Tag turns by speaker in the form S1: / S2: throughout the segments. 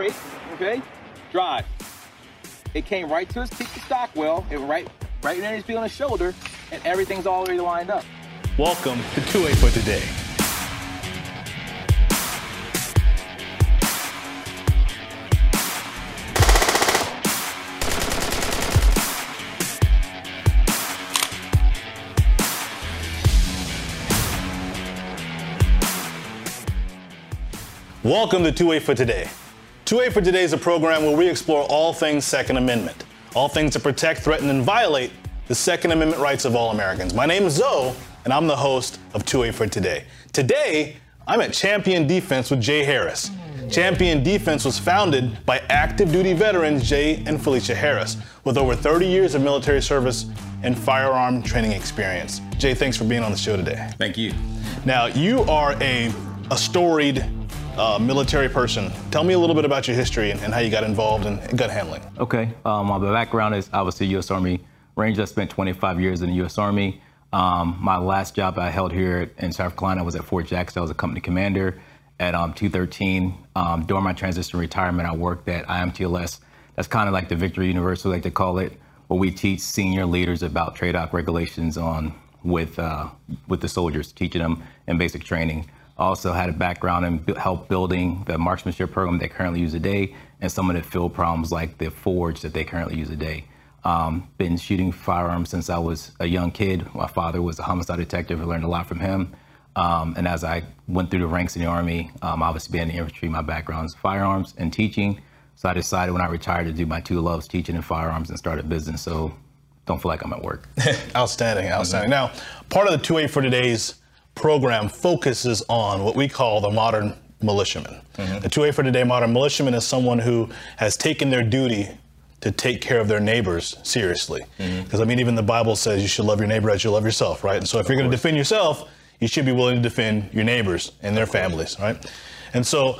S1: straight, okay? Drive. It came right to his peak to Stockwell, it right right there his on his shoulder, and everything's already lined up.
S2: Welcome to 2A for Today. Welcome to 2A for Today. 2A for Today is a program where we explore all things Second Amendment, all things to protect, threaten, and violate the Second Amendment rights of all Americans. My name is Zoe, and I'm the host of 2A for Today. Today, I'm at Champion Defense with Jay Harris. Champion Defense was founded by active duty veterans Jay and Felicia Harris with over 30 years of military service and firearm training experience. Jay, thanks for being on the show today.
S3: Thank you.
S2: Now, you are a, a storied uh, military person. Tell me a little bit about your history and, and how you got involved in gun handling.
S3: Okay. Um, my background is obviously U.S. Army Ranger. I spent 25 years in the U.S. Army. Um, my last job I held here in South Carolina was at Fort Jackson. I was a company commander at um, 213. Um, during my transition retirement, I worked at IMTLS. That's kind of like the Victory University, like to call it, where we teach senior leaders about TRADOC regulations on with uh, with the soldiers, teaching them in basic training also had a background in help building the marksmanship program they currently use today and some of the field problems like the forge that they currently use today. Um, been shooting firearms since I was a young kid. My father was a homicide detective. I learned a lot from him. Um, and as I went through the ranks in the Army, um, obviously being in the infantry, my background is firearms and teaching. So I decided when I retired to do my two loves, teaching and firearms, and start a business. So don't feel like I'm at work.
S2: outstanding, outstanding. Mm-hmm. Now, part of the 2A for today's program focuses on what we call the modern militiaman. Mm-hmm. The 2A for Today modern militiaman is someone who has taken their duty to take care of their neighbors seriously. Because, mm-hmm. I mean, even the Bible says you should love your neighbor as you love yourself, right? And so if you're going to defend yourself, you should be willing to defend your neighbors and their families, right? And so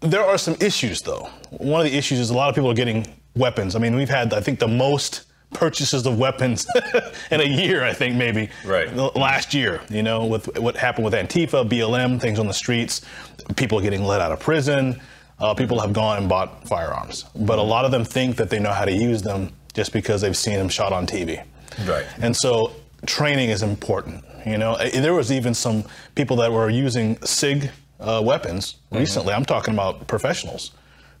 S2: there are some issues, though. One of the issues is a lot of people are getting weapons. I mean, we've had, I think, the most purchases of weapons in a year, I think maybe.
S3: Right.
S2: Last year, you know, with what happened with Antifa, BLM, things on the streets, people getting let out of prison. Uh, people have gone and bought firearms, but a lot of them think that they know how to use them just because they've seen them shot on TV.
S3: Right.
S2: And so training is important. You know, there was even some people that were using SIG uh, weapons mm-hmm. recently. I'm talking about professionals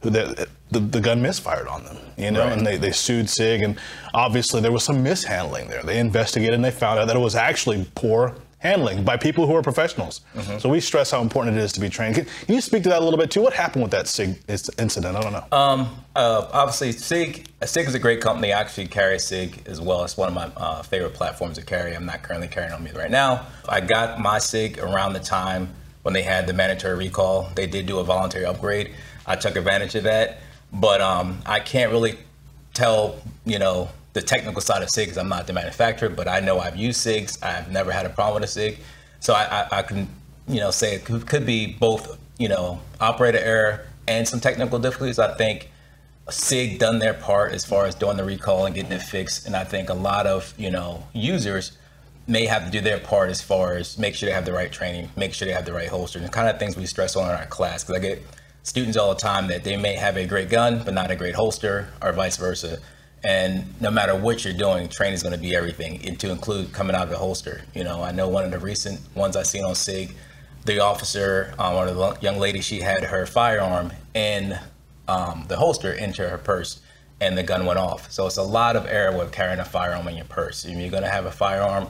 S2: who the, the, the, gun misfired on them, you know, right. and they, they sued SIG, and obviously there was some mishandling there. They investigated and they found out that it was actually poor handling by people who are professionals. Mm-hmm. So we stress how important it is to be trained. Can, can, you speak to that a little bit too? What happened with that SIG incident? I don't know.
S3: Um, uh, obviously, SIG SIG is a great company. I actually carry SIG as well. It's one of my uh, favorite platforms to carry. I'm not currently carrying on me right now. I got my SIG around the time when they had the mandatory recall. They did do a voluntary upgrade. I took advantage of that. But um, I can't really tell, you know, the technical side of SIG because I'm not the manufacturer, but I know I've used SIGs. I've never had a problem with a SIG. So I, I, I can, you know, say it could, could be both, you know, operator error and some technical difficulties. I think SIG done their part as far as doing the recall and getting it fixed. And I think a lot of, you know, users may have to do their part as far as make sure they have the right training, make sure they have the right holster, and the kind of things we stress on in our class. Because I get students all the time that they may have a great gun but not a great holster or vice versa. And no matter what you're doing training is going to be everything and to include coming out of the holster. You know i know one of the recent ones i seen on sig the officer um, one of the young ladies she had her firearm in um, the holster into her purse and the gun went off. So it's a lot of error with carrying a firearm in your purse. You're going to have a firearm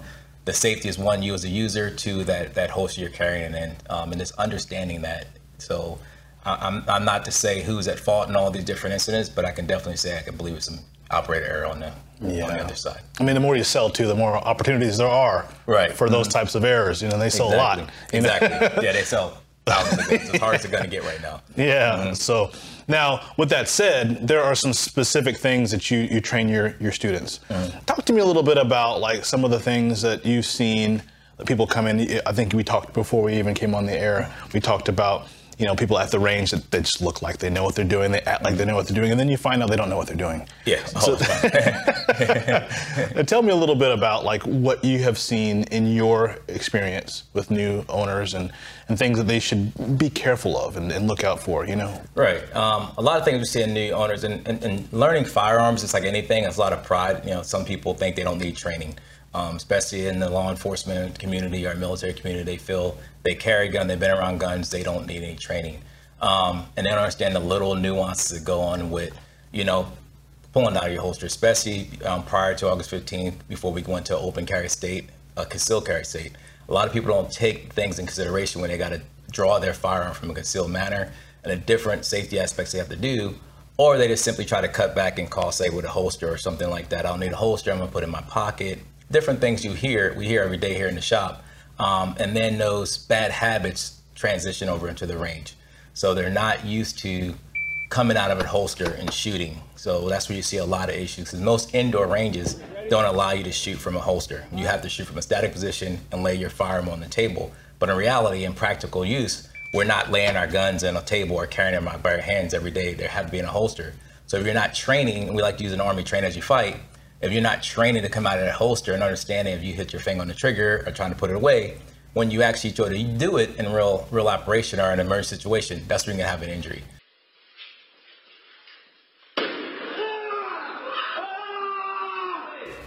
S3: the safety is one you as a user two that that holster you're carrying in um, and it's understanding that so I'm, I'm not to say who's at fault in all these different incidents, but I can definitely say I can believe it's some operator error on the, yeah. on the other side.
S2: I mean, the more you sell too, the more opportunities there are
S3: right.
S2: for those mm-hmm. types of errors. You know, they sell
S3: exactly.
S2: a lot.
S3: Exactly. yeah, they sell thousands of guns. As hard as going to get right now.
S2: Yeah. Mm-hmm. So now, with that said, there are some specific things that you, you train your, your students. Mm-hmm. Talk to me a little bit about like some of the things that you've seen that people come in. I think we talked before we even came on the air. We talked about you know, people at the range that they just look like they know what they're doing, they act like they know what they're doing, and then you find out they don't know what they're doing.
S3: Yeah.
S2: So, tell me a little bit about like what you have seen in your experience with new owners and, and things that they should be careful of and, and look out for, you know?
S3: Right. Um, a lot of things we see in new owners and, and, and learning firearms, it's like anything, it's a lot of pride. You know, some people think they don't need training. Um, especially in the law enforcement community or military community, they feel they carry a gun, they've been around guns, they don't need any training. Um, and they don't understand the little nuances that go on with, you know, pulling out your holster, especially um, prior to August 15th, before we go into open carry state, a concealed carry state. A lot of people don't take things in consideration when they got to draw their firearm from a concealed manner and the different safety aspects they have to do, or they just simply try to cut back and call, say, with a holster or something like that. I don't need a holster. I'm gonna put it in my pocket different things you hear, we hear every day here in the shop. Um, and then those bad habits transition over into the range. So they're not used to coming out of a holster and shooting. So that's where you see a lot of issues. Because most indoor ranges don't allow you to shoot from a holster. You have to shoot from a static position and lay your firearm on the table. But in reality, in practical use, we're not laying our guns on a table or carrying them by our hands every day. They have to be in a holster. So if you're not training, and we like to use an army train as you fight, if you're not training to come out of that holster and understanding if you hit your finger on the trigger or trying to put it away, when you actually try to do it in real real operation or in an emergency situation, that's when you're gonna have an injury.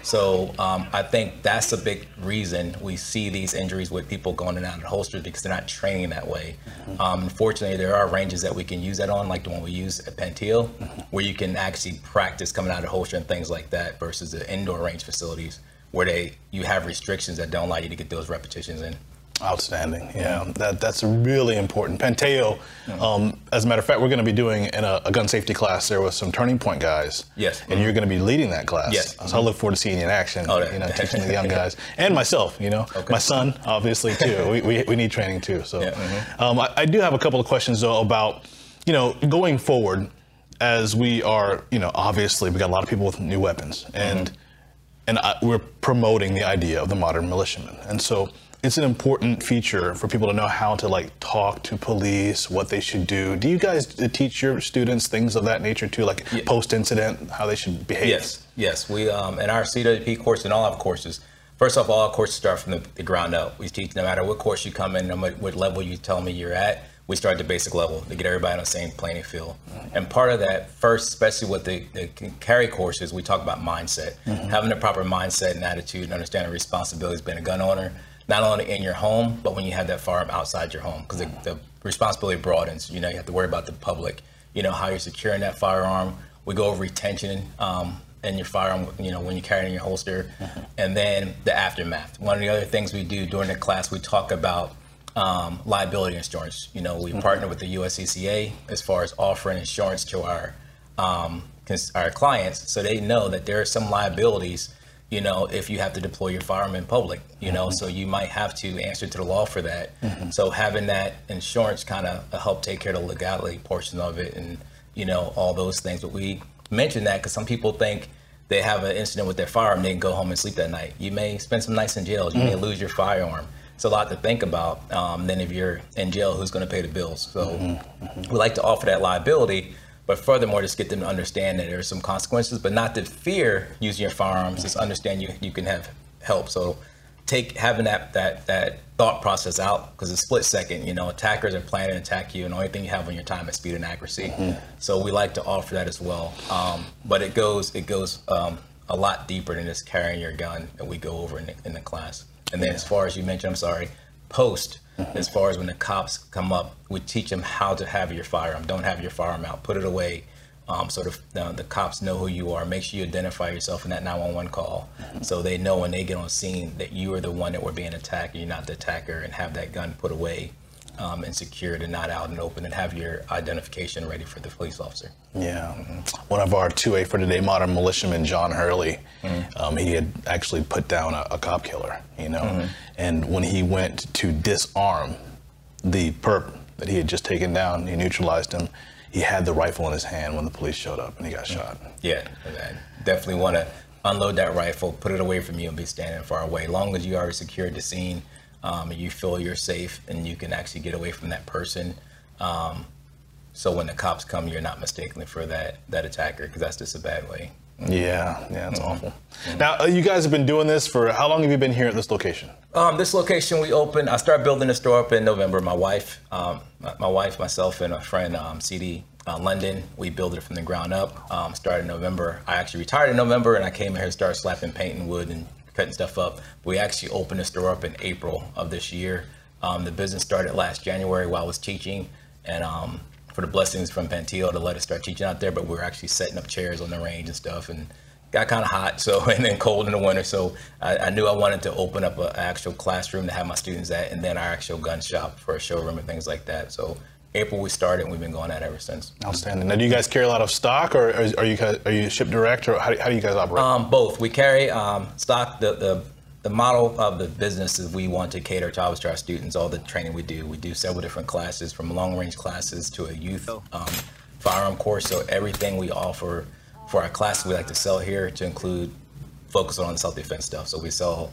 S3: So um, I think that's a big reason we see these injuries with people going in and out of holsters because they're not training that way. Mm-hmm. Um, unfortunately, there are ranges that we can use that on, like the one we use at Penteal, mm-hmm. where you can actually practice coming out of holster and things like that, versus the indoor range facilities where they you have restrictions that don't allow you to get those repetitions in.
S2: Outstanding. Yeah, that, that's really important. Penteo, um, as a matter of fact, we're going to be doing in a, a, gun safety class there with some Turning Point guys.
S3: Yes.
S2: And you're going to be leading that class.
S3: Yes.
S2: So I look forward to seeing you in action.
S3: Oh, yeah.
S2: you know, teaching the young guys and myself. You know, okay. my son obviously too. we, we, we need training too. So, yeah. mm-hmm. um, I, I do have a couple of questions though about, you know, going forward as we are, you know, obviously we got a lot of people with new weapons and. Mm-hmm. And I, we're promoting the idea of the modern militiaman. And so, it's an important feature for people to know how to like talk to police, what they should do. Do you guys teach your students things of that nature too, like yeah. post-incident, how they should behave?
S3: Yes, yes. We um, in our CWP course and all our courses. First off, all our courses start from the, the, ground up. We teach no matter what course you come in, no matter what level you tell me you're at. We start at the basic level to get everybody on the same playing field. Mm-hmm. And part of that, first, especially with the, the carry courses, we talk about mindset, mm-hmm. having the proper mindset and attitude, and understanding responsibilities being a gun owner not only in your home, but when you have that firearm outside your home, because the, the, responsibility broadens. You know, you have to worry about the public. You know how you're securing that firearm. We go over retention um, in your firearm. You know when you carry it in your holster, mm-hmm. and then the aftermath. One of the other things we do during the class, we talk about um, liability insurance. You know, we mm-hmm. partner with the USCCA as far as offering insurance to our um, our clients, so they know that there are some liabilities you know, if you have to deploy your firearm in public, you know, mm-hmm. so you might have to answer to the law for that. Mm-hmm. So having that insurance kind of help take care of the legality portion of it and, you know, all those things. But we mention that because some people think they have an incident with their firearm, they can go home and sleep that night. You may spend some nights in jail, you mm-hmm. may lose your firearm. It's a lot to think about. Um, then if you're in jail, who's going to pay the bills? So mm-hmm. Mm-hmm. we like to offer that liability but furthermore, just get them to understand that there are some consequences, but not to fear using your firearms. Just understand you you can have help. So take having that that that thought process out because it's split second. You know, attackers are planning to attack you, and the only thing you have on your time is speed and accuracy. Mm-hmm. So we like to offer that as well. Um, but it goes it goes um, a lot deeper than just carrying your gun that we go over in the, in the class. And then yeah. as far as you mentioned, I'm sorry, post. As far as when the cops come up, we teach them how to have your firearm. Don't have your firearm out. Put it away. Um, so the, the cops know who you are. Make sure you identify yourself in that 911 call, so they know when they get on scene that you are the one that were being attacked. You're not the attacker, and have that gun put away um, and secured and not out and open and have your identification ready for the police officer.
S2: Yeah. Mm-hmm. One of our 2A for today modern militiamen, John Hurley, mm-hmm. um, he had actually put down a, a cop killer, you know, mm-hmm. and when he went to disarm the perp that he had just taken down, he neutralized him. He had the rifle in his hand when the police showed up and he got mm-hmm. shot.
S3: Yeah, definitely want to unload that rifle, put it away from you, and be standing far away. Long as you already secured the scene, um, and you feel you're safe and you can actually get away from that person, Um, so when the cops come, you're not mistakenly for that that attacker because that's just a bad way.
S2: Yeah, yeah, it's mm-hmm. awful. Mm-hmm. Now, uh, you guys have been doing this for how long have you been here at this location?
S3: Um, this location we opened. I started building the store up in November. My wife, um, my, my, wife, myself, and a friend, um, CD uh, London, we built it from the ground up. Um, started in November. I actually retired in November, and I came here and started slapping paint and wood and cutting stuff up. We actually opened the store up in April of this year. Um, the business started last January while I was teaching, and um, for the blessings from Panteo to let us start teaching out there. But we are actually setting up chairs on the range and stuff, and got kind of hot, so and then cold in the winter. So I, I knew I wanted to open up an actual classroom to have my students at, and then our actual gun shop for a showroom and things like that. So April we started, and we've been going at ever since.
S2: Outstanding. Now, do you guys carry a lot of stock, or are you guys, are you ship direct, or how, how do you guys operate?
S3: Um, both. We carry um, stock. The, the the model of the business is we want to cater to to our students. All the training we do, we do several different classes, from long range classes to a youth um, firearm course. So everything we offer for our classes, we like to sell here to include focus on self defense stuff. So we sell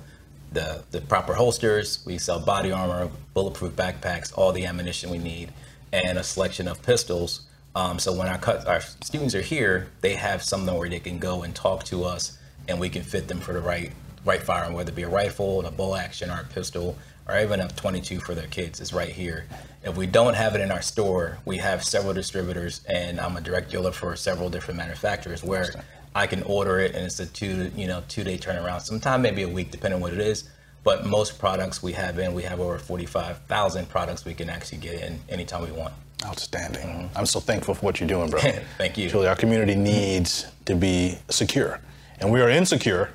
S3: the the proper holsters, we sell body armor, bulletproof backpacks, all the ammunition we need and a selection of pistols. Um, so when our, our students are here, they have something where they can go and talk to us, and we can fit them for the right right firearm, whether it be a rifle, and a bolt action, or a pistol, or even a 22 for their kids. is right here. If we don't have it in our store, we have several distributors, and I'm a direct dealer for several different manufacturers where I can order it, and it's a two you know two day turnaround. Sometime maybe a week, depending on what it is. But most products we have in, we have over 45,000 products we can actually get in anytime we want.
S2: Outstanding. Mm-hmm. I'm so thankful for what you're doing, bro.
S3: Thank you.
S2: Truly, our community needs to be secure. And we are insecure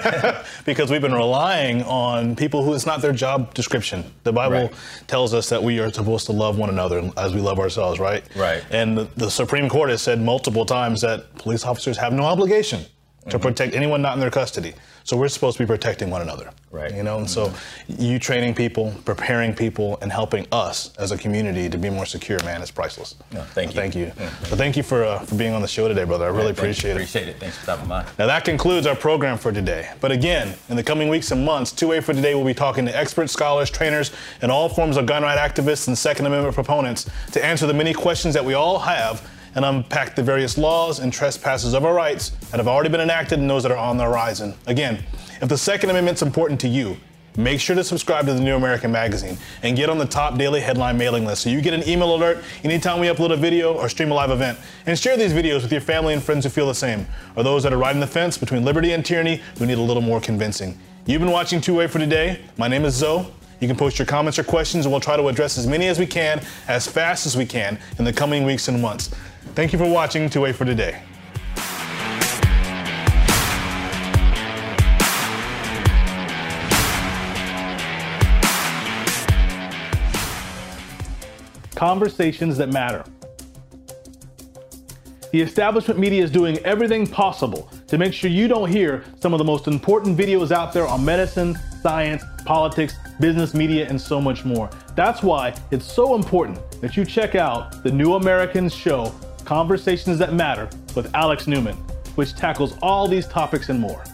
S2: because we've been relying on people who it's not their job description. The Bible right. tells us that we are supposed to love one another as we love ourselves, right?
S3: Right.
S2: And the, the Supreme Court has said multiple times that police officers have no obligation to mm-hmm. protect anyone not in their custody. So we're supposed to be protecting one another.
S3: Right.
S2: You know, and mm-hmm. so you training people, preparing people, and helping us as a community to be more secure, man, is priceless.
S3: No, thank
S2: you.
S3: Thank
S2: you. Yeah. thank you for uh, for being on the show today, brother. I really appreciate
S3: it. Appreciate it. Thanks for stopping by.
S2: Now that concludes our program for today. But again, in the coming weeks and months, 2A for Today will be talking to experts, scholars, trainers, and all forms of gun right activists and Second Amendment proponents to answer the many questions that we all have and unpack the various laws and trespasses of our rights that have already been enacted and those that are on the horizon. Again, if the Second Amendment's important to you, make sure to subscribe to the New American Magazine and get on the top daily headline mailing list so you get an email alert anytime we upload a video or stream a live event. And share these videos with your family and friends who feel the same, or those that are riding the fence between liberty and tyranny who need a little more convincing. You've been watching 2A for today. My name is Zoe. You can post your comments or questions, and we'll try to address as many as we can, as fast as we can, in the coming weeks and months. Thank you for watching 2A for today. Conversations that matter. The establishment media is doing everything possible to make sure you don't hear some of the most important videos out there on medicine, science, politics, business, media, and so much more. That's why it's so important that you check out the New Americans show Conversations That Matter with Alex Newman, which tackles all these topics and more.